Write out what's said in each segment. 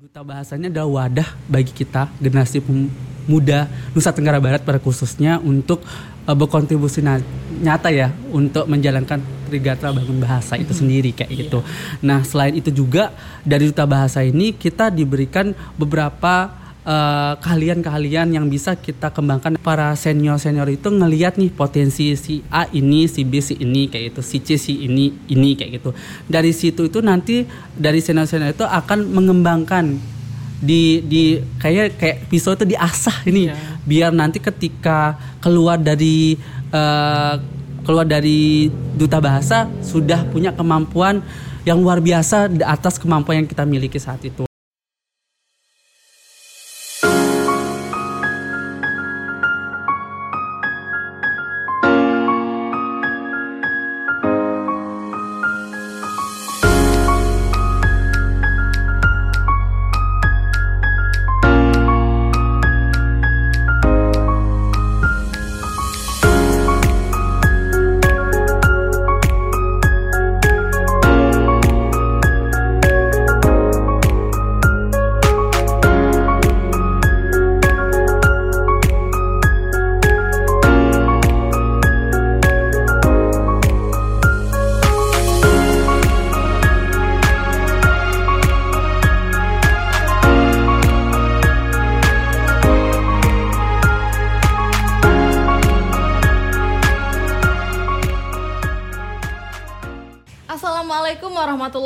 Duta bahasanya adalah wadah bagi kita generasi muda Nusa Tenggara Barat pada khususnya untuk uh, berkontribusi nyata ya untuk menjalankan Trigatra Bangun Bahasa itu sendiri kayak gitu. Nah selain itu juga dari Duta Bahasa ini kita diberikan beberapa uh, keahlian-keahlian yang bisa kita kembangkan para senior-senior itu ngelihat nih potensi si A ini, si B si ini kayak gitu, si C si ini ini kayak gitu. Dari situ itu nanti dari senior-senior itu akan mengembangkan di di kayak kayak pisau itu diasah ini yeah. biar nanti ketika keluar dari uh, keluar dari duta bahasa sudah punya kemampuan yang luar biasa di atas kemampuan yang kita miliki saat itu.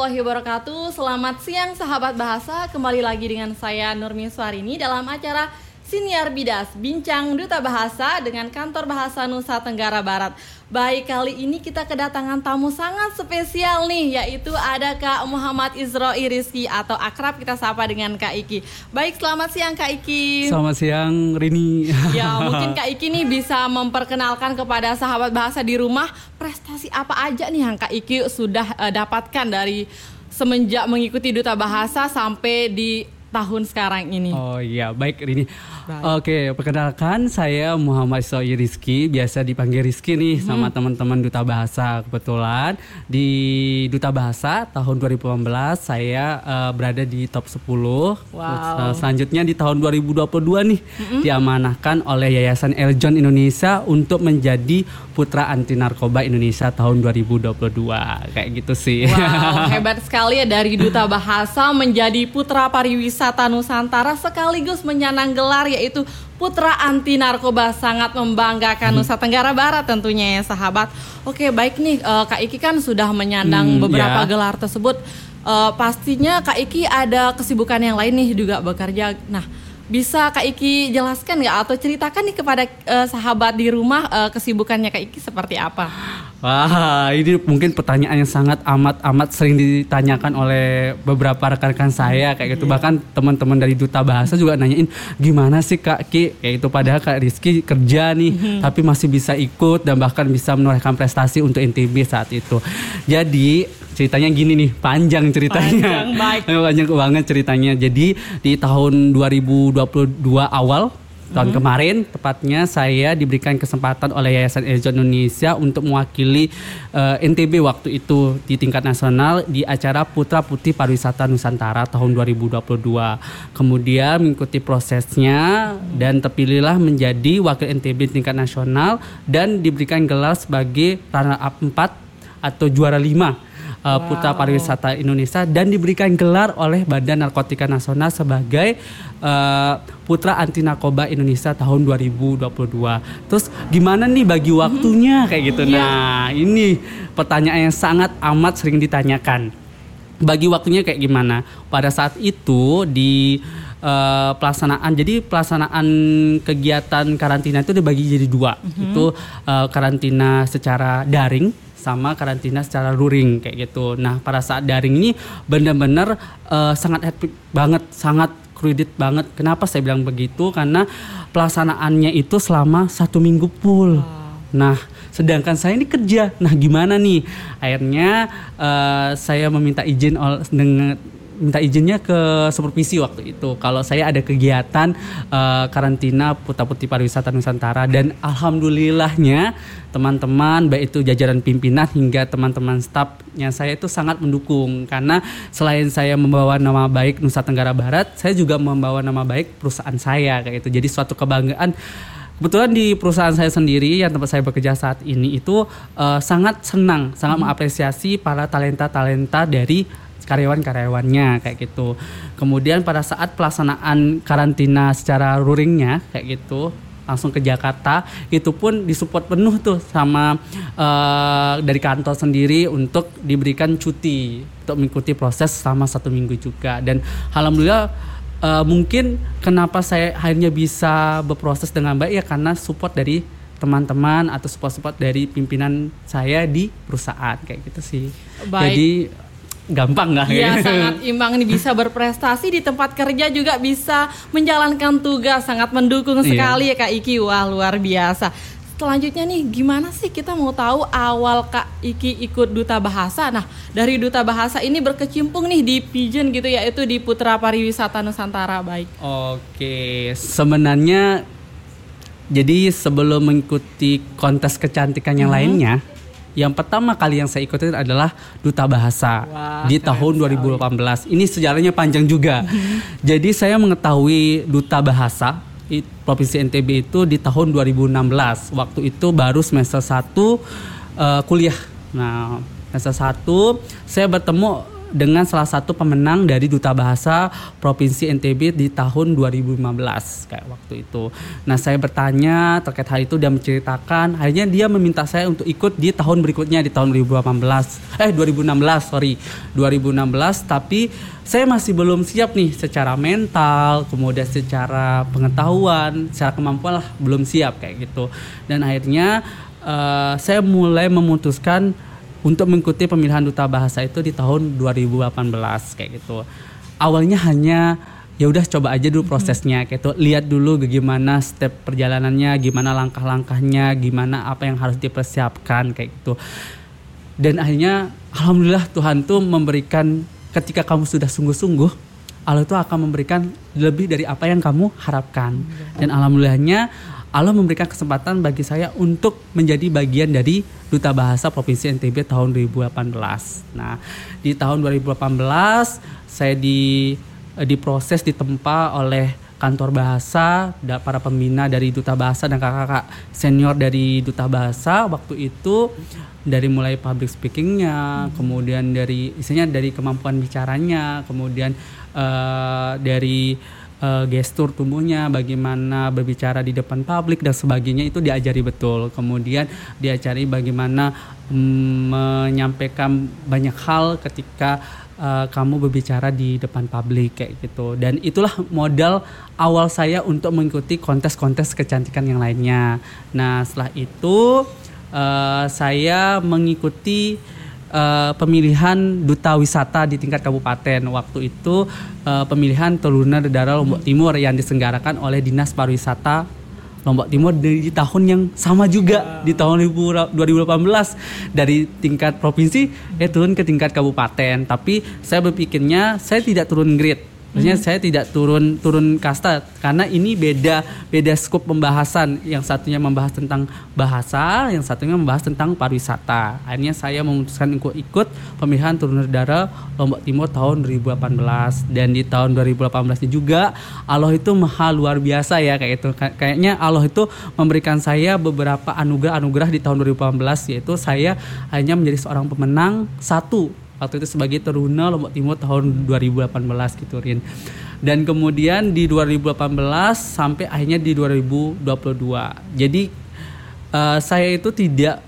Warahmatullahi wabarakatuh. Selamat siang sahabat bahasa. Kembali lagi dengan saya Nurmi Suarini Dalam acara Siniar Bidas Bincang Duta Bahasa dengan Kantor Bahasa Nusa Tenggara Barat. Baik kali ini kita kedatangan tamu sangat spesial nih Yaitu ada Kak Muhammad Izro Iriski Atau akrab kita sapa dengan Kak Iki. Baik selamat siang Kak Iki. Selamat siang Rini. Ya mungkin Kak Iki nih bisa memperkenalkan kepada sahabat bahasa di rumah Prestasi apa aja nih yang Kak Iki sudah uh, dapatkan dari semenjak mengikuti Duta Bahasa sampai di tahun sekarang ini. Oh iya, baik Rini. Oke, perkenalkan saya Muhammad Soi Rizky, biasa dipanggil Rizky nih hmm. sama teman-teman Duta Bahasa. Kebetulan di Duta Bahasa tahun 2018 saya uh, berada di top 10. Wow. Uh, selanjutnya di tahun 2022 nih hmm. diamanahkan oleh Yayasan Eljon Indonesia untuk menjadi Putra Anti Narkoba Indonesia tahun 2022. Kayak gitu sih. Wow, hebat sekali ya dari Duta Bahasa menjadi Putra Pariwisata Nusantara sekaligus menyandang gelar yaitu Putra Anti Narkoba sangat membanggakan hmm. Nusa Tenggara Barat tentunya ya sahabat. Oke baik nih uh, Kak Iki kan sudah menyandang hmm, beberapa ya. gelar tersebut. Uh, pastinya Kak Iki ada kesibukan yang lain nih juga bekerja. Nah bisa Kak Iki jelaskan nggak atau ceritakan nih kepada uh, sahabat di rumah uh, kesibukannya Kak Iki seperti apa? Wah, ini mungkin pertanyaan yang sangat amat amat sering ditanyakan oleh beberapa rekan-rekan saya kayak gitu. Yeah. Bahkan teman-teman dari Duta Bahasa juga nanyain gimana sih Kak Ki kayak itu padahal Kak Rizky kerja nih, mm -hmm. tapi masih bisa ikut dan bahkan bisa menorehkan prestasi untuk NTB saat itu. Jadi ceritanya gini nih, panjang ceritanya. Panjang, panjang banget ceritanya. Jadi di tahun 2022 awal tahun hmm. kemarin tepatnya saya diberikan kesempatan oleh Yayasan Eljon Indonesia untuk mewakili uh, eh, NTB waktu itu di tingkat nasional di acara Putra Putih Pariwisata Nusantara tahun 2022. Kemudian mengikuti prosesnya dan terpilihlah menjadi wakil NTB tingkat nasional dan diberikan gelar sebagai runner up 4 atau juara 5 uh, Putra Pariwisata Indonesia dan diberikan gelar oleh Badan Narkotika Nasional sebagai uh, Putra Anti Narkoba Indonesia tahun 2022. Terus gimana nih bagi mhm. waktunya kayak gitu. Yeah. Nah, ini pertanyaan yang sangat amat sering ditanyakan. Bagi waktunya kayak gimana? Pada saat itu di uh, pelaksanaan jadi pelaksanaan kegiatan karantina itu dibagi jadi dua mm -hmm. itu uh, karantina secara daring sama karantina secara luring kayak gitu. Nah pada saat daring ini benar-benar uh, sangat happy banget, sangat kredit banget. Kenapa saya bilang begitu? Karena pelaksanaannya itu selama satu minggu full. Wow. Nah sedangkan saya ini kerja. Nah gimana nih? Akhirnya uh, saya meminta izin dengan minta izinnya ke supervisi waktu itu. Kalau saya ada kegiatan uh, karantina Putra Putri Pariwisata Nusantara dan alhamdulillahnya teman-teman baik itu jajaran pimpinan hingga teman-teman stafnya saya itu sangat mendukung. Karena selain saya membawa nama baik Nusa Tenggara Barat saya juga membawa nama baik perusahaan saya kayak itu jadi suatu kebanggaan. Kebetulan di perusahaan saya sendiri yang tempat saya bekerja saat ini itu uh, sangat senang sangat hmm. mengapresiasi para talenta-talenta dari karyawan-karyawannya kayak gitu. Kemudian pada saat pelaksanaan karantina secara ruringnya kayak gitu langsung ke Jakarta itu pun disupport penuh tuh sama uh, dari kantor sendiri untuk diberikan cuti untuk mengikuti proses selama satu minggu juga dan alhamdulillah uh, mungkin kenapa saya akhirnya bisa berproses dengan baik ya karena support dari teman-teman atau support-support dari pimpinan saya di perusahaan kayak gitu sih. Baik. Jadi gampang nggak? Iya sangat imbang nih bisa berprestasi di tempat kerja juga bisa menjalankan tugas sangat mendukung iya. sekali ya Kak Iki wah luar biasa. Selanjutnya nih gimana sih kita mau tahu awal Kak Iki ikut duta bahasa. Nah dari duta bahasa ini berkecimpung nih di Pigeon gitu yaitu di Putra Pariwisata Nusantara baik. Oke sebenarnya jadi sebelum mengikuti kontes kecantikan yang hmm. lainnya yang pertama kali yang saya ikutin adalah duta bahasa Wah, di tahun 2018. Ini sejarahnya panjang juga. Jadi saya mengetahui duta bahasa Provinsi NTB itu di tahun 2016. Waktu itu baru semester 1 uh, eh, kuliah. Nah, semester 1 saya bertemu dengan salah satu pemenang dari Duta Bahasa Provinsi NTB di tahun 2015 kayak waktu itu. Nah, saya bertanya terkait hal itu dan menceritakan, akhirnya dia meminta saya untuk ikut di tahun berikutnya di tahun 2018. Eh 2016, sorry. 2016 tapi saya masih belum siap nih secara mental, kemudian secara pengetahuan, secara kemampuan lah belum siap kayak gitu. Dan akhirnya uh, saya mulai memutuskan untuk mengikuti pemilihan duta bahasa itu di tahun 2018 kayak gitu. Awalnya hanya ya udah coba aja dulu prosesnya kayak gitu. Lihat dulu gimana step perjalanannya, gimana langkah-langkahnya, gimana apa yang harus dipersiapkan kayak gitu. Dan akhirnya alhamdulillah Tuhan tuh memberikan ketika kamu sudah sungguh-sungguh Allah itu akan memberikan lebih dari apa yang kamu harapkan. Dan alhamdulillahnya Allah memberikan kesempatan bagi saya untuk menjadi bagian dari Duta Bahasa Provinsi NTB tahun 2018. Nah, di tahun 2018 saya di eh, diproses ditempa oleh kantor bahasa, para pembina dari Duta Bahasa dan kakak-kakak senior dari Duta Bahasa waktu itu dari mulai public speakingnya, kemudian dari isinya dari kemampuan bicaranya, kemudian uh, dari uh, gestur tubuhnya, bagaimana berbicara di depan publik dan sebagainya itu diajari betul. Kemudian diajari bagaimana um, menyampaikan banyak hal ketika uh, kamu berbicara di depan publik kayak gitu. Dan itulah modal awal saya untuk mengikuti kontes-kontes kecantikan yang lainnya. Nah, setelah itu uh, saya mengikuti uh, pemilihan duta wisata di tingkat kabupaten. Waktu itu uh, pemilihan Teluna Daerah Lombok Timur yang diselenggarakan oleh Dinas Pariwisata Lombok Timur di, di tahun yang sama juga di tahun 2018 dari tingkat provinsi eh turun ke tingkat kabupaten. Tapi saya berpikirnya saya tidak turun grade Maksudnya hmm. saya tidak turun turun kasta karena ini beda beda skop pembahasan. Yang satunya membahas tentang bahasa, yang satunya membahas tentang pariwisata. Akhirnya saya memutuskan untuk ikut pemilihan turun udara Lombok Timur tahun 2018 dan di tahun 2018 ini juga Allah itu maha luar biasa ya kayak itu. Kayaknya Allah itu memberikan saya beberapa anugerah-anugerah di tahun 2018 yaitu saya hanya menjadi seorang pemenang satu waktu itu sebagai teruna Lombok Timur tahun 2018 gitu Rin. Dan kemudian di 2018 sampai akhirnya di 2022 jadi uh, saya itu tidak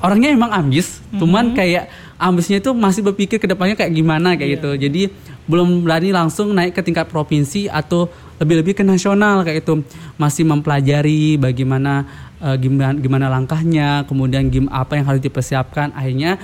orangnya emang ambis mm-hmm. cuman kayak ambisnya itu masih berpikir ke depannya kayak gimana kayak yeah. gitu. Jadi belum berani langsung naik ke tingkat provinsi atau lebih-lebih ke nasional kayak itu masih mempelajari bagaimana uh, gimana gimana langkahnya kemudian gim apa yang harus dipersiapkan. Akhirnya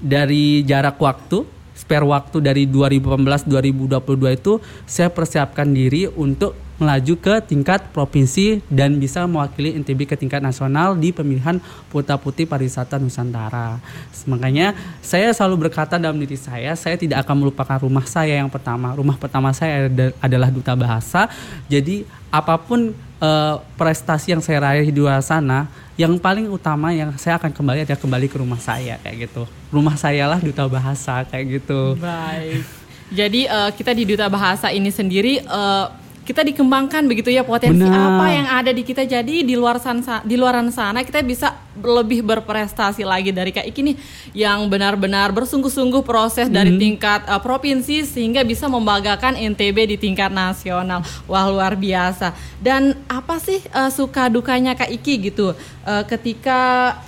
dari jarak waktu spare waktu dari 2018 2022 itu saya persiapkan diri untuk melaju ke tingkat provinsi dan bisa mewakili NTB ke tingkat nasional di pemilihan Putra Putri Pariwisata Nusantara. Makanya saya selalu berkata dalam diri saya, saya tidak akan melupakan rumah saya yang pertama. Rumah pertama saya adalah duta bahasa. Jadi apa pun uh, prestasi yang saya raih di luar sana, yang paling utama yang saya akan kembali adalah kembali ke rumah saya kayak gitu. Rumah saya lah duta bahasa kayak gitu. Baik. Jadi uh, kita di duta bahasa ini sendiri uh, kita dikembangkan begitu ya potensi Benar. apa yang ada di kita. Jadi di luar sana di luaran sana kita bisa lebih berprestasi lagi dari kayak ini yang benar-benar bersungguh-sungguh proses dari hmm. tingkat uh, provinsi sehingga bisa membanggakan NTB di tingkat nasional. Wah luar biasa. Dan apa sih uh, suka dukanya Kak Iki gitu? Uh, ketika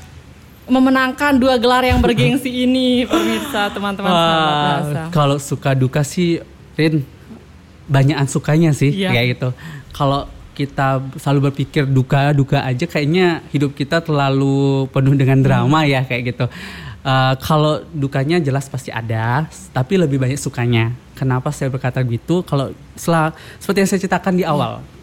memenangkan dua gelar yang bergengsi ini pemirsa teman-teman kalau suka duka sih Rin banyakan sukanya sih yeah. kayak gitu. Kalau kita selalu berpikir duka duka aja kayaknya hidup kita terlalu penuh dengan drama hmm. ya kayak gitu. Uh, kalau dukanya jelas pasti ada, tapi lebih banyak sukanya. Kenapa saya berkata gitu? Kalau seperti yang saya ceritakan di awal, hmm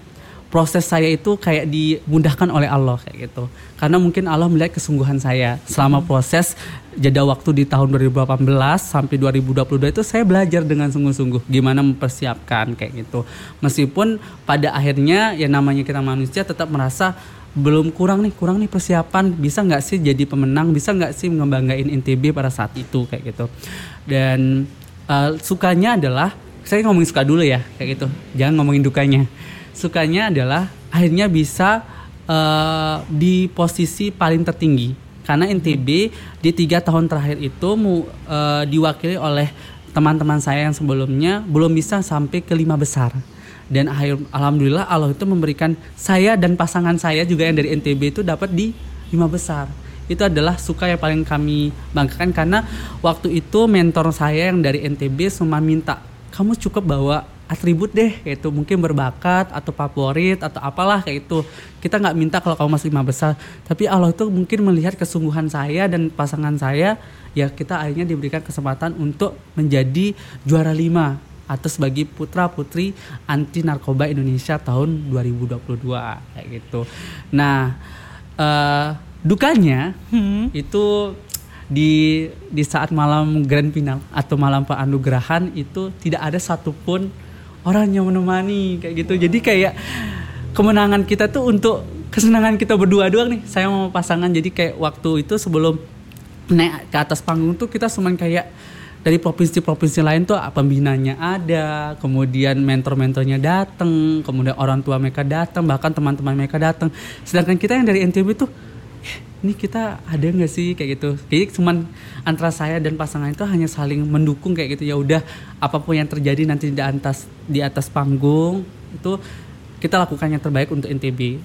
proses saya itu kayak dimudahkan oleh Allah kayak gitu. Karena mungkin Allah melihat kesungguhan saya selama hmm. proses jeda waktu di tahun 2018 sampai 2022 itu saya belajar dengan sungguh-sungguh gimana mempersiapkan kayak gitu. Meskipun pada akhirnya ya namanya kita manusia tetap merasa belum kurang nih kurang nih persiapan bisa nggak sih jadi pemenang bisa nggak sih ngebanggain NTB pada saat itu kayak gitu dan uh, sukanya adalah saya ngomongin suka dulu ya kayak gitu jangan ngomongin dukanya sukanya adalah akhirnya bisa uh, di posisi paling tertinggi. Karena NTB di tiga tahun terakhir itu uh, diwakili oleh teman-teman saya yang sebelumnya belum bisa sampai ke lima besar. Dan akhir alhamdulillah Allah itu memberikan saya dan pasangan saya juga yang dari NTB itu dapat di lima besar. Itu adalah suka yang paling kami banggakan karena waktu itu mentor saya yang dari NTB semua minta kamu cukup bawa atribut deh kayak itu. Mungkin berbakat atau favorit atau apalah kayak itu. Kita nggak minta kalau kamu masih lima besar. Tapi Allah itu mungkin melihat kesungguhan saya dan pasangan saya ya kita akhirnya diberikan kesempatan untuk menjadi juara lima atau sebagai putra putri anti narkoba Indonesia tahun 2022 kayak gitu. Nah uh, dukanya hmm. itu di di saat malam grand final atau malam penganugerahan itu tidak ada satupun orang yang menemani kayak gitu. Jadi kayak kemenangan kita tuh untuk kesenangan kita berdua doang nih. Saya mau pasangan jadi kayak waktu itu sebelum naik ke atas panggung tuh kita cuman kayak dari provinsi-provinsi lain tuh pembinanya ada, kemudian mentor-mentornya datang, kemudian orang tua mereka datang, bahkan teman-teman mereka datang. Sedangkan kita yang dari NTB tuh ini kita ada nggak sih? Kayak gitu. Jadi cuman antara saya dan pasangan itu hanya saling mendukung kayak gitu. Ya udah apa pun yang terjadi nanti di atas di atas panggung itu kita lakukan yang terbaik untuk NTB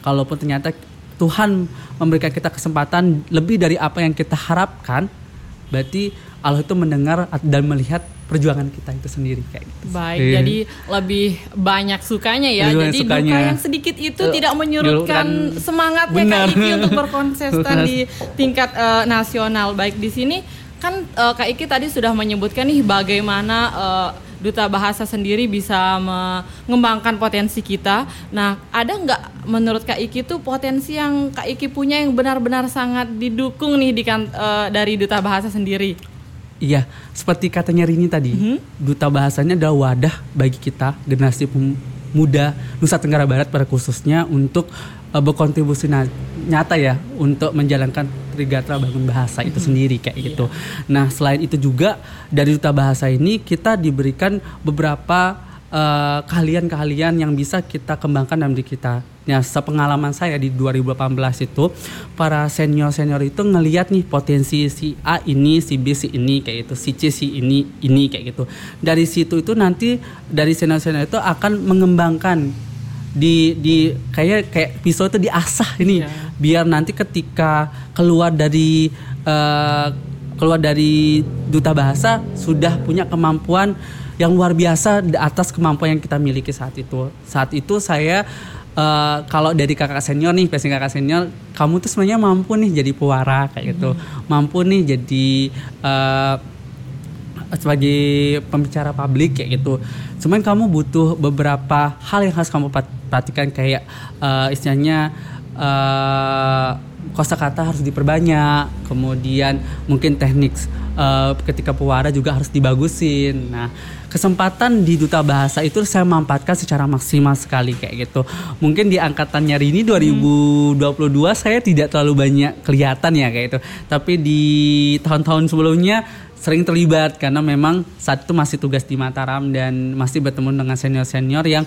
kalaupun ternyata Tuhan memberikan kita kesempatan lebih dari apa yang kita harapkan berarti Allah itu mendengar dan melihat perjuangan kita itu sendiri kayak gitu. Baik, yeah. jadi lebih banyak sukanya ya. Lebih jadi sukanya. duka yang sedikit itu uh, tidak menyurutkan semangatnya Kak Iki untuk berkonsisten di tingkat uh, nasional. Baik di sini kan uh, Kak Iki tadi sudah menyebutkan nih bagaimana uh, duta bahasa sendiri bisa mengembangkan potensi kita. Nah, ada nggak menurut Kak Iki tuh potensi yang Kak Iki punya yang benar-benar sangat didukung nih di kan, uh, dari duta bahasa sendiri? Iya, seperti katanya Rini tadi, mm -hmm. duta bahasanya adalah wadah bagi kita generasi muda Nusa Tenggara Barat pada khususnya untuk uh, berkontribusi nyata ya untuk menjalankan Trigatra bangun bahasa itu mm -hmm. sendiri kayak yeah. gitu. Nah, selain itu juga dari duta bahasa ini kita diberikan beberapa Eh, keahlian-keahlian uh, yang bisa kita kembangkan dalam diri kita. Ya, sepengalaman saya di 2018 itu para senior-senior itu ngelihat nih potensi si A ini, si B si ini kayak gitu, si C si ini ini kayak gitu. Dari situ itu nanti dari senior-senior itu akan mengembangkan di di kayak kayak pisau itu diasah ini yeah. biar nanti ketika keluar dari uh, keluar dari duta bahasa sudah punya kemampuan yang luar biasa atas kemampuan yang kita miliki saat itu. Saat itu saya uh, kalau dari kakak senior nih, pasti kakak senior, kamu tuh sebenarnya mampu nih jadi pewara kayak gitu, hmm. mampu nih jadi uh, sebagai pembicara publik kayak gitu. Cuman kamu butuh beberapa hal yang harus kamu perhatikan kayak uh, istilahnya uh, kosakata harus diperbanyak, kemudian mungkin teknik uh, ketika pewara juga harus dibagusin. Nah, kesempatan di duta bahasa itu saya manfaatkan secara maksimal sekali kayak gitu. Mungkin di angkatannya Rini 2022 hmm. saya tidak terlalu banyak kelihatan ya kayak itu. Tapi di tahun-tahun sebelumnya sering terlibat karena memang saat itu masih tugas di Mataram dan masih bertemu dengan senior-senior yang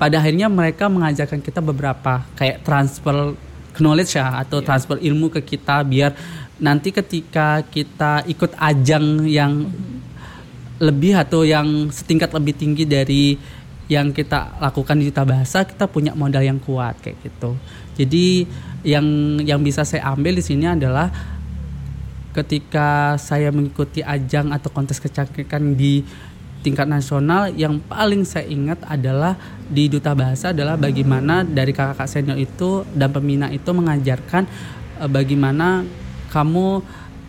pada akhirnya mereka mengajarkan kita beberapa kayak transfer knowledge ya atau yeah. transfer ilmu ke kita biar nanti ketika kita ikut ajang yang lebih atau yang setingkat lebih tinggi dari yang kita lakukan di Juta Bahasa kita punya modal yang kuat kayak gitu. Jadi yang yang bisa saya ambil di sini adalah ketika saya mengikuti ajang atau kontes kecantikan di tingkat nasional yang paling saya ingat adalah di duta bahasa adalah bagaimana dari kakak-kakak senior itu dan pembina itu mengajarkan uh, bagaimana kamu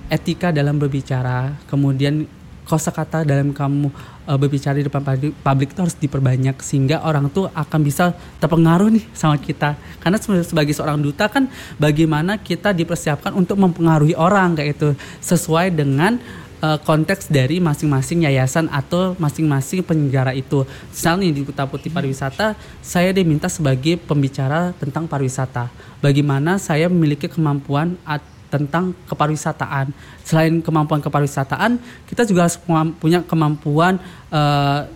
etika dalam berbicara kemudian kosakata dalam kamu uh, berbicara di depan publik itu harus diperbanyak sehingga orang tuh akan bisa terpengaruh nih sama kita karena sebagai seorang duta kan bagaimana kita dipersiapkan untuk mempengaruhi orang kayak itu sesuai dengan uh, konteks dari masing-masing yayasan atau masing-masing penyelenggara itu. Misalnya di Kota Putih Pariwisata, saya diminta sebagai pembicara tentang pariwisata. Bagaimana saya memiliki kemampuan tentang kepariwisataan. Selain kemampuan kepariwisataan, kita juga harus punya kemampuan uh,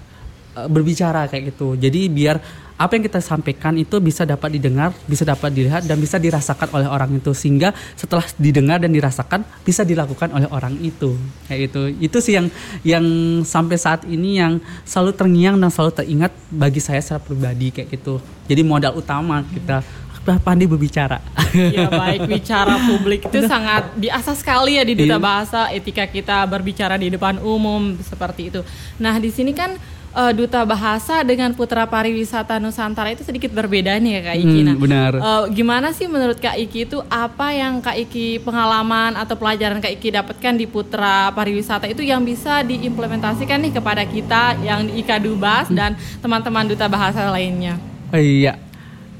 berbicara kayak gitu. Jadi biar apa yang kita sampaikan itu bisa dapat didengar, bisa dapat dilihat dan bisa dirasakan oleh orang itu sehingga setelah didengar dan dirasakan bisa dilakukan oleh orang itu. Kayak itu. Itu sih yang yang sampai saat ini yang selalu terngiang dan selalu teringat bagi saya secara pribadi kayak gitu. Jadi modal utama kita pandai berbicara. Ya baik bicara publik itu sangat biasa sekali ya di duta iya. bahasa etika kita berbicara di depan umum seperti itu. Nah di sini kan uh, duta bahasa dengan putra pariwisata Nusantara itu sedikit berbeda nih ya Kak Iki. Hmm, nah, benar. Uh, gimana sih menurut Kak Iki itu apa yang Kak Iki pengalaman atau pelajaran Kak Iki dapatkan di putra pariwisata itu yang bisa diimplementasikan nih kepada kita yang di Ika Dubas hmm. dan teman-teman duta bahasa lainnya? Iya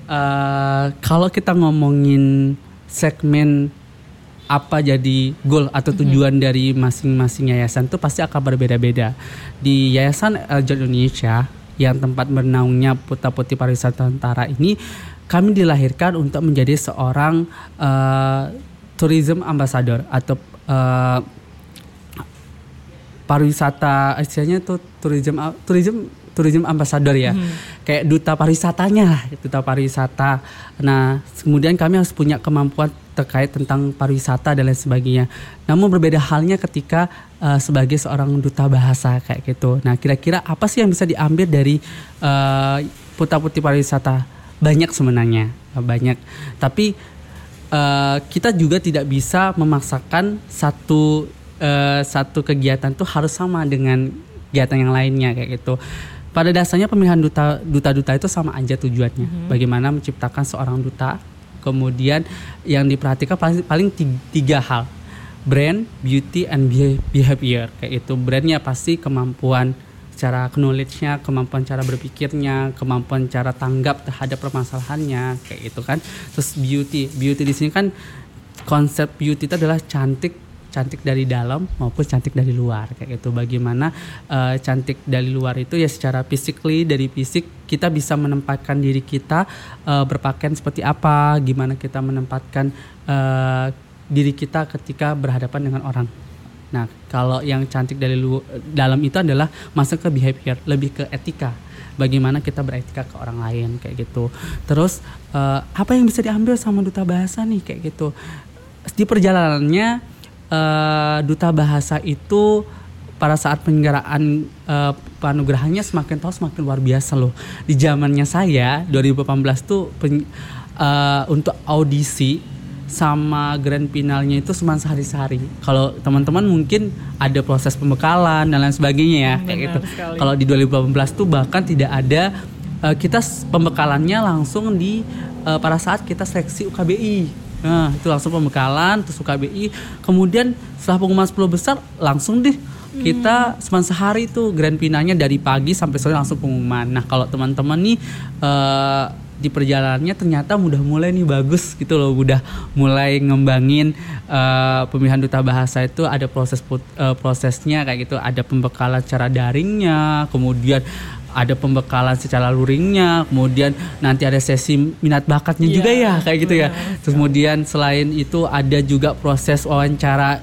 uh, kalau kita ngomongin segmen apa jadi goal atau tujuan mm-hmm. dari masing-masing yayasan itu pasti akan berbeda-beda. Di Yayasan Eljon Indonesia yang tempat bernaungnya Putra Putih Pariwisata Tentara ini kami dilahirkan untuk menjadi seorang uh, tourism ambassador atau uh, pariwisata istilahnya itu tourism tourism tourism ambassador ya. Hmm. Kayak duta pariwisatanya lah, duta pariwisata. Nah, kemudian kami harus punya kemampuan terkait tentang pariwisata dan lain sebagainya. Namun berbeda halnya ketika uh, sebagai seorang duta bahasa kayak gitu. Nah, kira-kira apa sih yang bisa diambil dari uh, putra putih pariwisata? Banyak sebenarnya, banyak. Tapi uh, kita juga tidak bisa memaksakan satu uh, satu kegiatan tuh harus sama dengan kegiatan yang lainnya kayak gitu pada dasarnya pemilihan duta duta-duta itu sama aja tujuannya. Mm -hmm. Bagaimana menciptakan seorang duta. Kemudian yang diperhatikan paling, paling tiga hal. Brand, beauty, and behavior. Kayak itu brandnya pasti kemampuan cara knowledge-nya, kemampuan cara berpikirnya, kemampuan cara tanggap terhadap permasalahannya, kayak itu kan. Terus beauty, beauty di sini kan konsep beauty itu adalah cantik cantik dari dalam maupun cantik dari luar kayak gitu. Bagaimana uh, cantik dari luar itu ya secara physically dari fisik kita bisa menempatkan diri kita uh, berpakaian seperti apa gimana kita menempatkan uh, diri kita ketika berhadapan dengan orang. Nah kalau yang cantik dari lu dalam itu adalah masuk ke behavior lebih ke etika. Bagaimana kita beretika ke orang lain kayak gitu. Terus uh, apa yang bisa diambil sama duta bahasa nih kayak gitu. Di perjalanannya uh, duta bahasa itu pada saat penyelenggaraan uh, panugerahannya semakin tahu semakin luar biasa loh. Di zamannya saya 2018 tuh pen, uh, untuk audisi sama grand finalnya itu cuma sehari-sehari. Kalau teman-teman mungkin ada proses pembekalan dan lain sebagainya ya kayak gitu. Kalau di 2018 tuh bahkan tidak ada uh, kita pembekalannya langsung di uh, pada saat kita seleksi UKBI Nah, itu langsung pembekalan terus UKBI. Kemudian setelah pengumuman 10 besar langsung deh kita cuma sehari tuh grand finalnya dari pagi sampai sore langsung pengumuman. Nah kalau teman-teman nih eh, di perjalanannya ternyata udah mulai nih bagus gitu loh, udah mulai ngembangin eh, pemilihan duta bahasa itu ada proses put- eh, prosesnya kayak gitu, ada pembekalan secara daringnya, kemudian ada pembekalan secara luringnya, kemudian nanti ada sesi minat bakatnya Iya, juga ya kayak gitu ya. Terus kemudian selain itu ada juga proses wawancara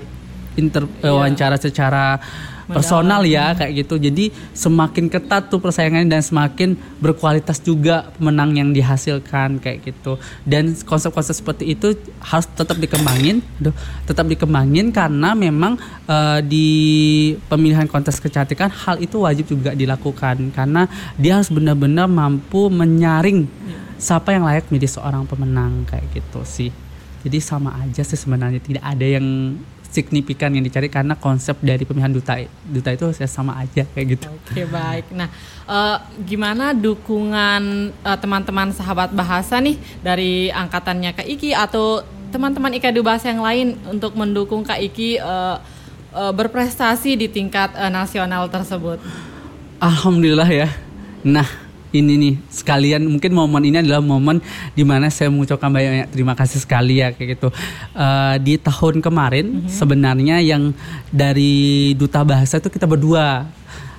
inter eh, wawancara secara personal ya kayak gitu. Jadi semakin ketat tuh persaingannya dan semakin berkualitas juga pemenang yang dihasilkan kayak gitu. Dan konsep-konsep seperti itu harus tetap dikembangin, aduh, tetap dikembangin karena memang eh, di pemilihan kontes kecantikan hal itu wajib juga dilakukan karena dia harus benar-benar mampu menyaring siapa yang layak menjadi seorang pemenang kayak gitu sih. Jadi sama aja sih sebenarnya tidak ada yang signifikan yang dicari karena konsep dari pemilihan duta duta itu sama aja kayak gitu. Oke baik. Nah, eh, gimana dukungan eh, teman-teman sahabat bahasa nih dari angkatannya Kak Iki atau teman-teman Ikadu Bahasa yang lain untuk mendukung Kak Iki eh, eh, berprestasi di tingkat eh, nasional tersebut? Alhamdulillah ya. Nah ini nih sekalian mungkin momen ini adalah momen di mana saya mengucapkan banyak terima kasih sekali ya kayak gitu. Eh, di tahun kemarin sebenarnya yang dari duta bahasa itu kita berdua.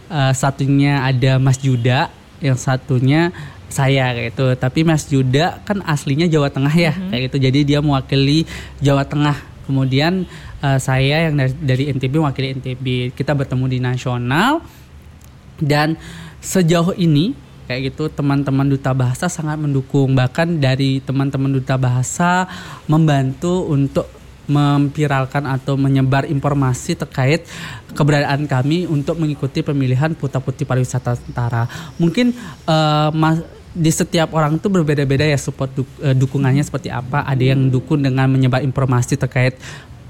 Eh, satunya ada Mas Juda, yang satunya saya kayak gitu. Tapi Mas Juda kan aslinya Jawa Tengah ya kayak gitu. Jadi dia mewakili Jawa Tengah. Kemudian eh, saya yang dari, dari NTB mewakili NTB. Kita bertemu di nasional dan sejauh ini kayak gitu teman-teman duta bahasa sangat mendukung. Bahkan dari teman-teman duta bahasa membantu untuk memviralkan atau menyebar informasi terkait keberadaan kami untuk mengikuti pemilihan putra putri pariwisata tentara. Mungkin mas- di setiap orang itu berbeda-beda ya support duk- eh, dukungannya seperti apa. Ada yang dukung dengan menyebar informasi terkait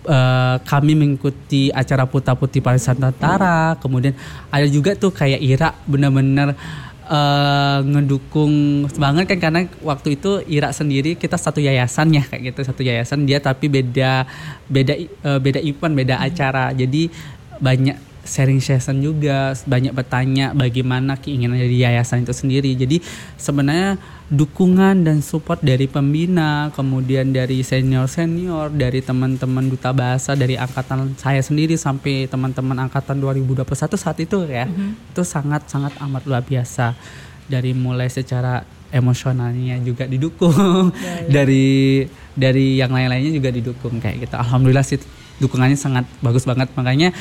eh, kami mengikuti acara Putra Putri Pariwisata Tentara, kemudian ada juga tuh kayak Ira benar-benar eh, ngedukung banget kan karena waktu itu Ira sendiri kita satu yayasan ya kayak gitu satu yayasan. Dia tapi beda beda eh, beda event beda acara. Jadi banyak sharing session juga banyak bertanya bagaimana keinginan dari yayasan itu sendiri. Jadi sebenarnya dukungan dan support dari pembina kemudian dari senior senior dari teman-teman duta bahasa dari angkatan saya sendiri sampai teman-teman angkatan 2021 saat itu ya. Itu sangat sangat amat luar biasa. Dari mulai secara emosionalnya juga didukung. Dari dari yang lain-lainnya juga didukung kayak gitu. Alhamdulillah sih dukungannya sangat bagus banget. Makanya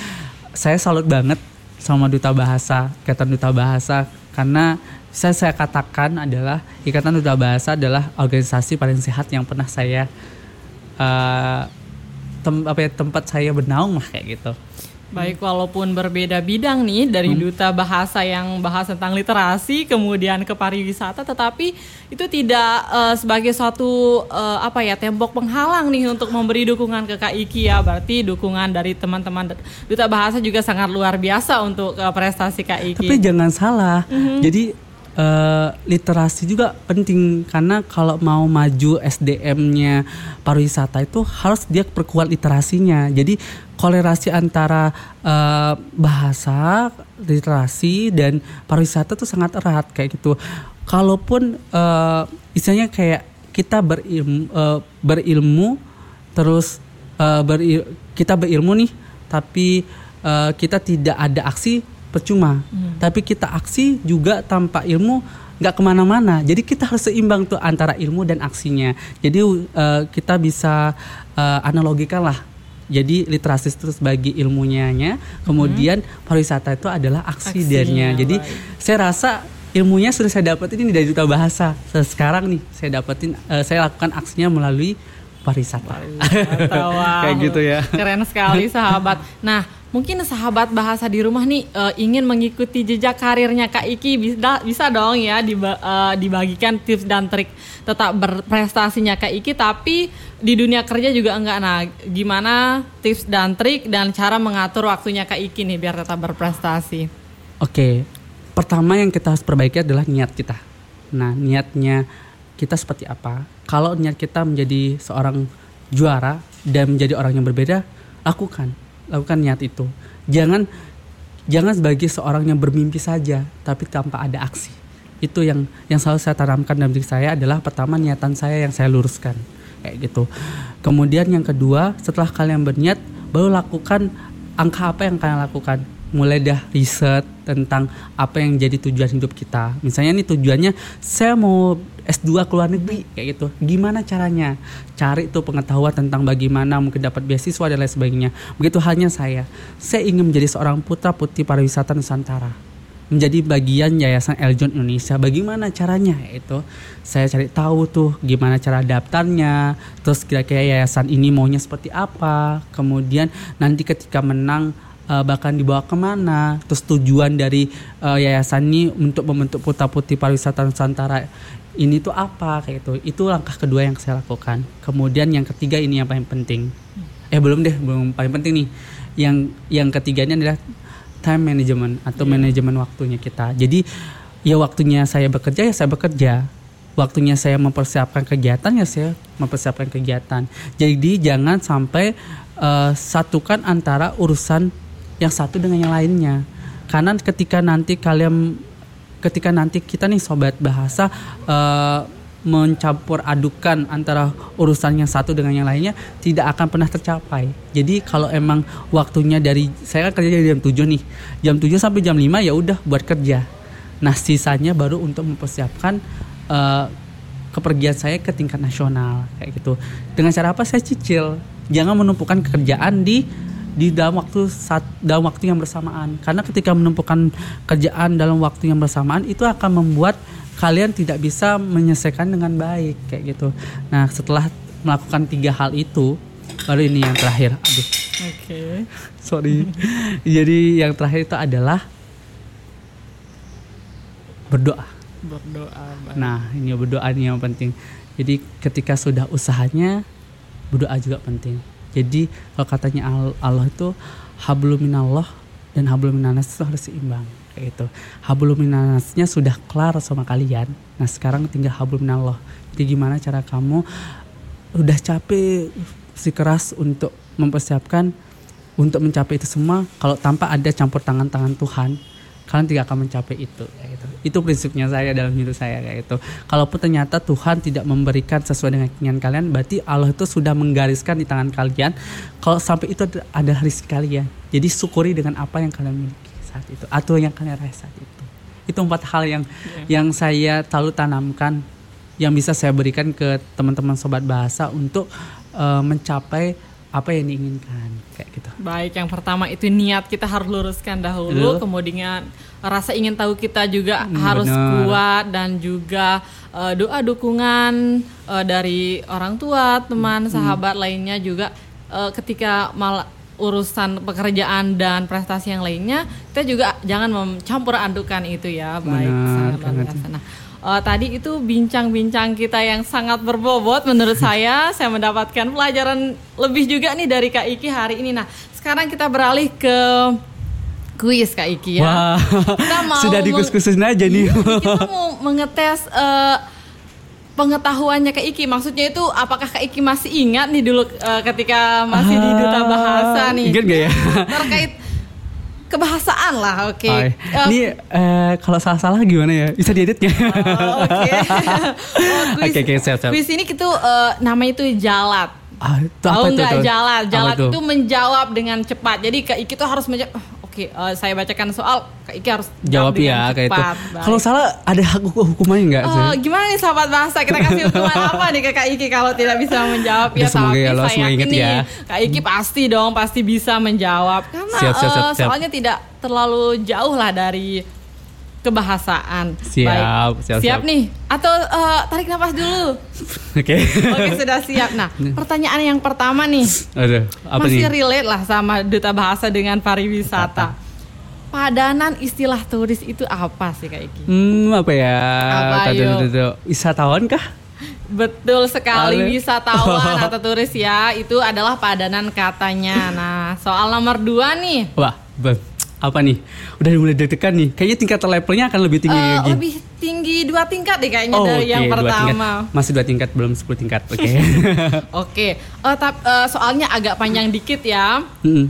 saya salut banget sama duta bahasa ikatan duta bahasa. Karena saya saya katakan adalah ikatan duta bahasa adalah organisasi paling sehat yang pernah saya eh, tem- apa ya, tempat saya bernaung lah kayak gitu Baik, walaupun berbeda bidang nih dari duta bahasa yang bahas tentang literasi, kemudian ke pariwisata, tetapi itu tidak eh, sebagai suatu eh, apa ya tembok penghalang nih untuk memberi dukungan ke Kak Iki ya. Berarti dukungan dari teman-teman duta bahasa juga sangat luar biasa untuk eh, prestasi Kak Iki. Tapi jangan salah. Jadi eh, literasi juga penting karena kalau mau maju SDM-nya pariwisata itu harus dia perkuat literasinya. Jadi kolerasi antara eh, bahasa, literasi dan pariwisata tuh sangat erat kayak gitu. Kalaupun eh, istilahnya kayak kita berilmu, eh, berilmu terus eh, beril- kita berilmu nih tapi kita tidak ada aksi percuma. Tapi kita aksi juga tanpa ilmu nggak ke mana-mana. Jadi kita harus seimbang tuh antara ilmu dan aksinya. Jadi eh, kita bisa eh, analogikan lah. Jadi literasi itu sebagai ilmunya kemudian pariwisata itu adalah aksi darinya jadi baik. saya rasa ilmunya sudah saya dapetin ini dari duta bahasa. Sekarang nih saya dapetin eh, saya lakukan aksinya melalui pariwisata wow, Kayak gitu ya. Keren sekali sahabat. Nah, mungkin sahabat bahasa di rumah nih eh, ingin mengikuti jejak karirnya Kak Iki bisa bisa dong ya diba- eh, dibagikan tips dan trik tetap berprestasinya Kak Iki tapi di dunia kerja juga enggak. Nah, gimana tips dan trik dan cara mengatur waktunya Kak Iki nih biar tetap berprestasi? Oke, pertama yang kita harus perbaiki adalah niat kita. Nah, niatnya kita seperti apa? Kalau niat kita menjadi seorang juara dan menjadi orang yang berbeda, lakukan, lakukan niat itu. Jangan jangan sebagai seorang yang bermimpi saja tapi tanpa ada aksi. Itu yang yang selalu saya tanamkan dalam diri saya adalah pertama niatan saya yang saya luruskan. Kayak gitu. Kemudian yang kedua setelah kalian berniat baru lakukan angka apa yang kalian lakukan mulai dah riset tentang apa yang jadi tujuan hidup kita. Misalnya nih tujuannya saya mau S2 ke luar negeri kayak gitu. Gimana caranya? Cari tuh pengetahuan tentang bagaimana mungkin dapat beasiswa dan lain sebagainya. Begitu halnya saya. Saya ingin menjadi seorang putra putri pariwisata Nusantara. Menjadi bagian Yayasan Eljon Indonesia. Bagaimana caranya? Itu saya cari tahu tuh gimana cara daftarnya. Terus kira-kira yayasan ini maunya seperti apa. Kemudian nanti ketika menang uh, bahkan dibawa ke mana. Terus tujuan dari uh, yayasan ini untuk membentuk putra putri pariwisata Nusantara ini tuh apa kayak itu itu langkah kedua yang saya lakukan. Kemudian yang ketiga ini yang paling penting. Eh belum deh belum. Paling penting nih. Yang yang ketiganya adalah time management atau yeah. manajemen waktunya kita. Jadi ya waktunya saya bekerja ya saya bekerja. Waktunya saya mempersiapkan kegiatan ya saya mempersiapkan kegiatan. Jadi jangan sampai uh, satukan antara urusan yang satu dengan yang lainnya karena ketika nanti kalian ketika nanti kita nih sobat bahasa uh, mencampur adukan antara urusan yang satu dengan yang lainnya tidak akan pernah tercapai. Jadi kalau emang waktunya dari saya kan kerja jam 7 nih. Jam 7 sampai jam 5 ya udah buat kerja. Nah, sisanya baru untuk mempersiapkan uh, kepergian saya ke tingkat nasional kayak gitu. Dengan cara apa? Saya cicil. Jangan menumpukan kerjaan di di dalam waktu saat dalam waktu yang bersamaan. Karena ketika menumpukan kerjaan dalam waktu yang bersamaan itu akan membuat kalian tidak bisa menyelesaikan dengan baik kayak gitu. Nah setelah melakukan tiga hal itu baru ini yang terakhir. Aduh. Oke. Okay. sorry. Jadi yang terakhir itu adalah berdoa. Berdoa nah ini berdoa ini yang penting. Jadi ketika sudah usahanya berdoa juga penting jadi kalau katanya Allah itu habluminallah dan habluminanas itu harus seimbang kayak itu. Habluminanasnya sudah kelar sama kalian. Nah sekarang tinggal habluminallah. Jadi gimana cara kamu udah capek si keras untuk mempersiapkan untuk mencapai itu semua kalau tanpa ada campur tangan tangan Tuhan kalian tidak akan mencapai itu kayak gitu. Itu prinsipnya saya dalam hidup saya kayak itu. Kalaupun ternyata Tuhan tidak memberikan sesuai dengan keinginan kalian, berarti Allah itu sudah menggariskan di tangan kalian. Kalau sampai itu ada rezeki kalian. Jadi syukuri dengan apa yang kalian miliki saat itu atau yang kalian raih saat itu. Itu empat hal yang yeah. yang saya selalu tanamkan yang bisa saya berikan ke teman-teman sobat bahasa untuk uh, mencapai apa yang diinginkan kayak gitu. Baik, yang pertama itu niat kita harus luruskan dahulu, Lalu. kemudian rasa ingin tahu kita juga hmm, harus bener. kuat dan juga uh, doa dukungan uh, dari orang tua, teman, hmm. sahabat lainnya juga uh, ketika mal urusan pekerjaan dan prestasi yang lainnya, kita juga jangan mencampur adukan itu ya. Baik, sangat Nah, uh, tadi itu bincang-bincang kita yang sangat berbobot menurut saya. saya mendapatkan pelajaran lebih juga nih dari Kak Iki hari ini. Nah, sekarang kita beralih ke kuis Kak Iki ya. Wah, kita mau sudah dikus-kusin aja nih. Iya, kita mau mengetes uh, pengetahuannya Kak Iki. Maksudnya itu apakah Kak Iki masih ingat nih dulu uh, ketika masih di duta bahasa nih? Ingat gak ya? Terkait kebahasaan lah, oke. Okay. Uh, Ini uh, kalau salah-salah gimana ya? Bisa diedit nggak? Oh, oke. Oh, oke, oke, siap, siap. Kuis ini itu uh, nama itu jalat. Ah, itu oh, enggak itu? jalat. Jalat itu? itu menjawab dengan cepat. Jadi tuh harus menjawab. Oh, Oke, uh, saya bacakan soal Kak Iki harus jawab ya kayak itu. Kalau salah ada hak hukumannya enggak uh, sih? Gimana nih sahabat bahasa kita kasih hukuman apa nih ke Kak Iki kalau tidak bisa menjawab ya tapi ya, saya yakin ya. Kak Iki pasti dong pasti bisa menjawab karena siap, siap, siap, uh, soalnya tidak terlalu jauh lah dari kebahasaan. Siap, Baik. siap, siap, siap nih. Atau uh, tarik nafas dulu. Oke. Okay. Oke, sudah siap. Nah, pertanyaan yang pertama nih. Aduh, apa masih nih? relate lah sama duta bahasa dengan pariwisata. Padanan istilah turis itu apa sih Kak Iki? Hmm, apa ya? Apa tuh, Wisatawan kah? Betul sekali Ale. wisatawan atau turis ya itu adalah padanan katanya. Nah soal nomor dua nih. Wah, apa nih? Udah mulai deg-degan nih. Kayaknya tingkat levelnya akan lebih tinggi uh, lagi. Lebih tinggi dua tingkat deh kayaknya oh, dari okay. yang pertama. Dua Masih dua tingkat, belum sepuluh tingkat. Oke. Okay. Oke. okay. Uh, uh, soalnya agak panjang dikit ya. Mm -hmm.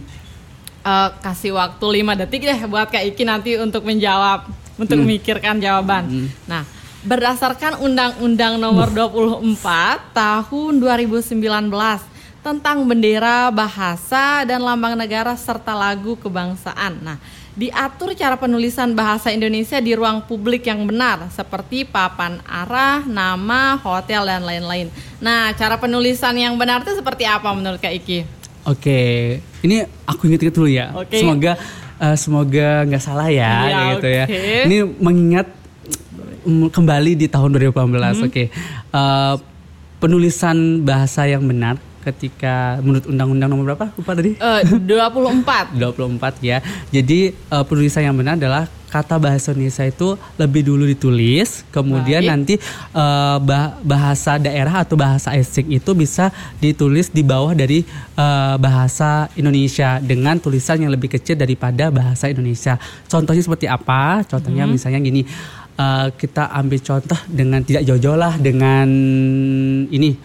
eh, kasih waktu 5 detik deh buat Kak Iki nanti untuk menjawab, untuk memikirkan jawaban. Nah, berdasarkan Undang-Undang Nomor 24 Tahun 2019 tentang bendera, bahasa, dan lambang negara serta lagu kebangsaan. Nah, diatur cara penulisan bahasa Indonesia di ruang publik yang benar seperti papan arah, nama, hotel dan lain-lain. Nah, cara penulisan yang benar itu seperti apa menurut Kak Iki? Oke, ini aku inget-inget dulu ya. Oke. Semoga eh, semoga nggak salah ya, Iya, gitu ya. oke. Ini mengingat mm, kembali di tahun 2018. Hmm. Oke, Eh, penulisan bahasa yang benar ketika menurut Undang-Undang nomor berapa? Lupa tadi. Eh, 24. 24 ya. Jadi eh, penulisan yang benar adalah kata bahasa Indonesia itu lebih dulu ditulis, kemudian Baik. nanti bah- bahasa daerah atau bahasa asing itu bisa ditulis di bawah dari eh, bahasa Indonesia dengan tulisan yang lebih kecil daripada bahasa Indonesia. Contohnya seperti apa? Contohnya misalnya gini. Eh, kita ambil contoh dengan tidak jauh-jauh lah dengan ini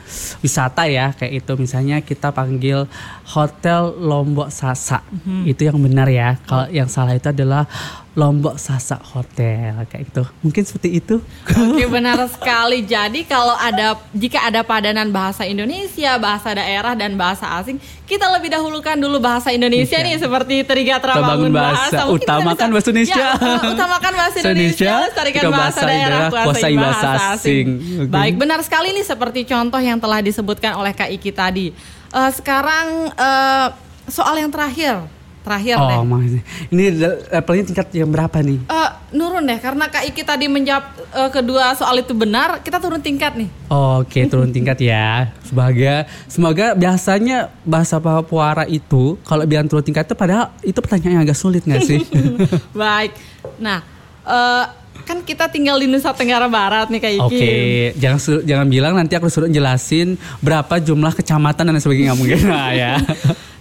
wisata ya kayak itu. Misalnya kita panggil hotel Lombok Sasa. Itu yang benar ya. Kalau yang salah itu adalah Lombok Sasa Hotel kayak itu mungkin seperti itu Oke benar sekali. Jadi kalau ada jika ada padanan bahasa Indonesia, bahasa daerah dan bahasa asing, kita lebih dahulukan dulu bahasa Indonesia Iya. nih seperti Trigatara Terbangun Bangun bahasa. Kita Utamakan bisa- bahasa Indonesia. Ya, uh, utamakan bahasa Indonesia, lestarikan juga bahasa, bahasa daerah, kuasai kuasai bahasa, bahasa asing. Oke. Baik, benar sekali nih seperti contoh yang telah disebutkan oleh Kak Iki tadi. Eh, sekarang eh, soal yang terakhir, terakhir deh. oh makasih ini levelnya tingkat yang berapa nih Eh, nurun deh karena Kak Iki tadi menjawab eh, kedua soal itu benar, kita turun tingkat nih. Oke turun tingkat ya Semoga Semoga biasanya bahasa Papuara itu Kalau bilang turun tingkat itu padahal Itu pertanyaan yang agak sulit gak sih? Baik. Nah, eh, kan kita tinggal di Nusa Tenggara Barat nih Kak Iki. Oke, jangan su- jangan bilang nanti aku suruh jelasin berapa jumlah kecamatan dan sebagainya nggak mungkin nah, ya.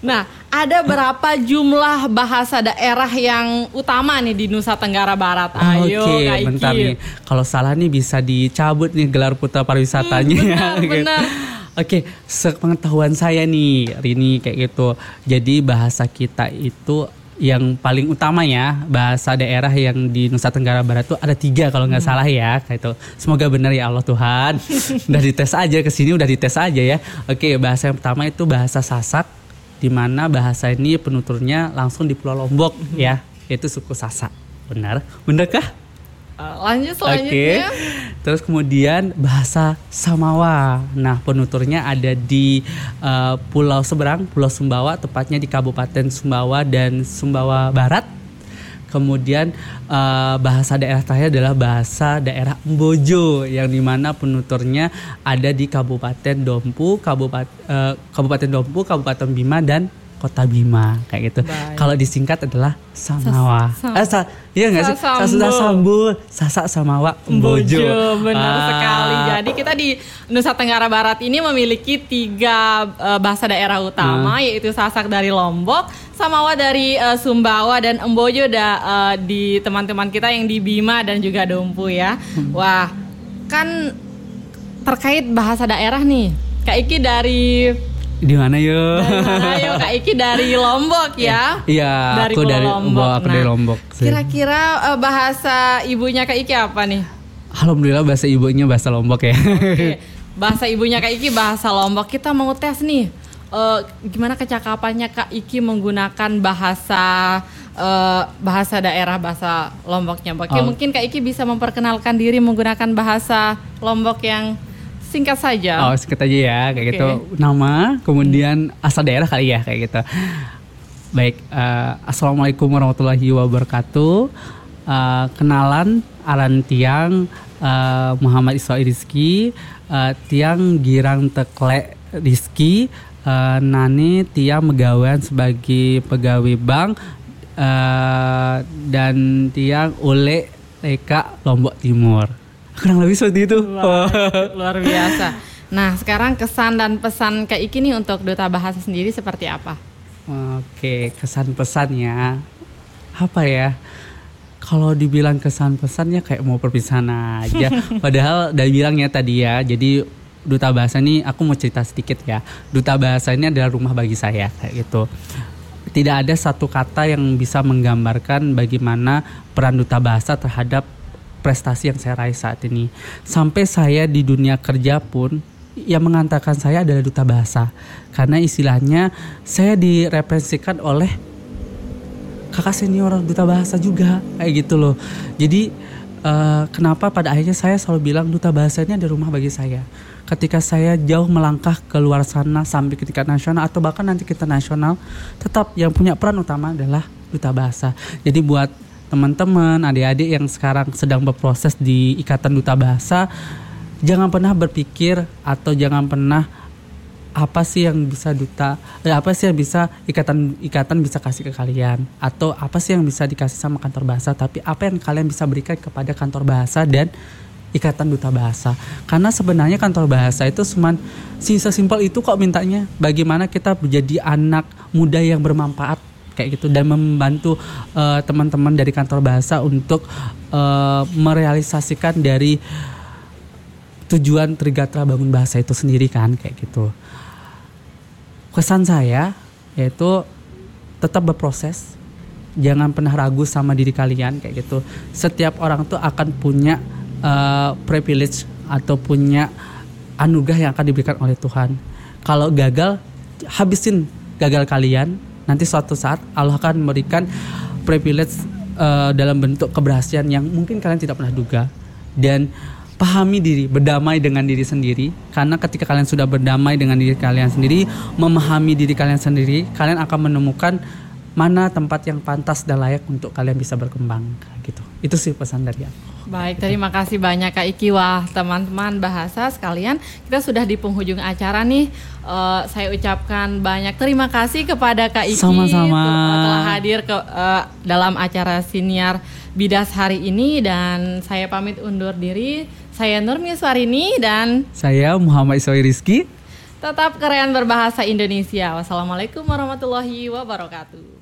Nah, ada berapa jumlah bahasa daerah yang utama nih di Nusa Tenggara Barat? Ayo Oke, Iki. bentar nih. Kalau salah nih bisa dicabut nih gelar putra pariwisatanya. Hmm, benar, benar. Oke, sepengetahuan saya nih, Rini kayak gitu. Jadi bahasa kita itu yang paling utama ya bahasa daerah yang di Nusa Tenggara Barat tuh ada tiga kalau Hmm. nggak salah ya kayak itu semoga benar ya Allah Tuhan udah dites aja ke sini udah dites aja ya oke bahasa yang pertama itu bahasa Sasak di mana bahasa ini penuturnya langsung di Pulau Lombok Hmm. ya yaitu suku Sasak benar benar kah Eh, lanjut Oke. selanjutnya. Terus kemudian bahasa Samawa. Nah, penuturnya ada di eh, Pulau Seberang, Pulau Sumbawa, tepatnya di Kabupaten Sumbawa dan Sumbawa Barat. Kemudian eh, bahasa daerah terakhir adalah bahasa daerah Mbojo yang di mana penuturnya ada di Kabupaten Dompu, Kabupaten Kabupaten Dompu, Kabupaten Bima dan Kota Bima kayak gitu. Kalau disingkat adalah Samawa. Sas- eh, sa- iya nggak sih? Sasambu. Sasudah sambul, sasak samawa, Bojo, Mbojo. benar Ah. sekali. Jadi kita di Nusa Tenggara Barat ini memiliki tiga eh, bahasa daerah utama, Hmm. yaitu Sasak dari Lombok, Samawa dari eh, Sumbawa dan Embojo da, eh, di teman-teman kita yang di Bima dan juga Dompu ya. Hmm. Wah, kan terkait bahasa daerah nih, Kak Iki dari Di mana yo? dari mana? Ayo Kak Iki dari Lombok ya. Iya, Dari aku dari Lombok. Lombok. Aku dari Nah, Lombok. sih. Kira-kira eh, bahasa ibunya Kak Iki apa nih? Alhamdulillah bahasa ibunya bahasa Lombok ya. Oke, bahasa ibunya Kak Iki bahasa Lombok. Kita mau tes nih, eh, gimana kecakapannya Kak Iki menggunakan bahasa eh, bahasa daerah bahasa Lomboknya. Oke, Oh. mungkin Kak Iki bisa memperkenalkan diri menggunakan bahasa Lombok yang singkat saja. Oh, singkat aja ya, kayak Oke. gitu. Nama, kemudian asal daerah kali ya, kayak gitu. Baik, eh, assalamualaikum warahmatullahi wabarakatuh. Eh, kenalan, Alan Tiang, eh, Muhammad Iswail Rizki, eh, Tiang Girang Tekle Rizki, eh, Nani Tiang Megawan sebagai pegawai bank, eh, dan Tiang Ule Eka Lombok Timur. Kurang lebih seperti itu. Wah, luar biasa. Nah, sekarang kesan dan pesan Kak Iki nih untuk Duta Bahasa sendiri seperti apa? Oke, kesan pesannya apa ya? Kalau dibilang kesan pesannya kayak mau perpisahan aja. Padahal udah bilangnya tadi ya. Jadi duta bahasa ini aku mau cerita sedikit ya. Duta bahasa ini adalah rumah bagi saya kayak gitu. tidak ada satu kata yang bisa menggambarkan bagaimana peran duta bahasa terhadap prestasi yang saya raih saat ini. Sampai saya di dunia kerja pun yang mengantarkan saya adalah duta bahasa. Karena istilahnya saya direpresentasikan oleh kakak senior duta bahasa juga kayak gitu loh. Jadi uh, kenapa pada akhirnya saya selalu bilang duta bahasa ini ada rumah bagi saya ketika saya jauh melangkah ke luar sana sampai ke nasional atau bahkan nanti kita nasional tetap yang punya peran utama adalah duta bahasa. Jadi buat teman-teman adik-adik yang sekarang sedang berproses di ikatan duta bahasa jangan pernah berpikir atau jangan pernah apa sih yang bisa duta eh, apa sih yang bisa ikatan ikatan bisa kasih ke kalian? Atau apa sih yang bisa dikasih sama kantor bahasa? Tapi apa yang kalian bisa berikan kepada kantor bahasa dan ikatan duta bahasa. Karena sebenarnya kantor bahasa itu cuma sisa simpel itu kok mintanya bagaimana kita menjadi anak muda yang bermanfaat kayak gitu. Dan membantu uh, teman-teman dari kantor bahasa untuk uh, merealisasikan dari tujuan Trigatra bangun bahasa itu sendiri kan kayak gitu. Kesan saya yaitu tetap berproses. Jangan pernah ragu sama diri kalian kayak gitu. Setiap orang tuh akan punya uh, privilege atau punya anugerah yang akan diberikan oleh Tuhan. Kalau gagal, habisin gagal kalian. Nanti suatu saat Allah akan memberikan privilege uh, dalam bentuk keberhasilan yang mungkin kalian tidak pernah duga. Dan pahami diri, berdamai dengan diri sendiri. Karena ketika kalian sudah berdamai dengan diri kalian sendiri, memahami diri kalian sendiri, kalian akan menemukan mana tempat yang pantas dan layak untuk kalian bisa berkembang gitu. Itu sih pesan dari aku. Baik, terima kasih banyak Kak Iki. Wah, teman-teman bahasa sekalian, kita sudah di penghujung acara nih. Uh, saya ucapkan banyak terima kasih kepada Kak Iki Sama-sama. telah hadir ke uh, dalam acara siniar Bidas hari ini dan saya pamit undur diri. Saya Nurmi Suarini dan saya Muhammad Isoi Rizky. Tetap keren berbahasa Indonesia. Wassalamualaikum warahmatullahi wabarakatuh.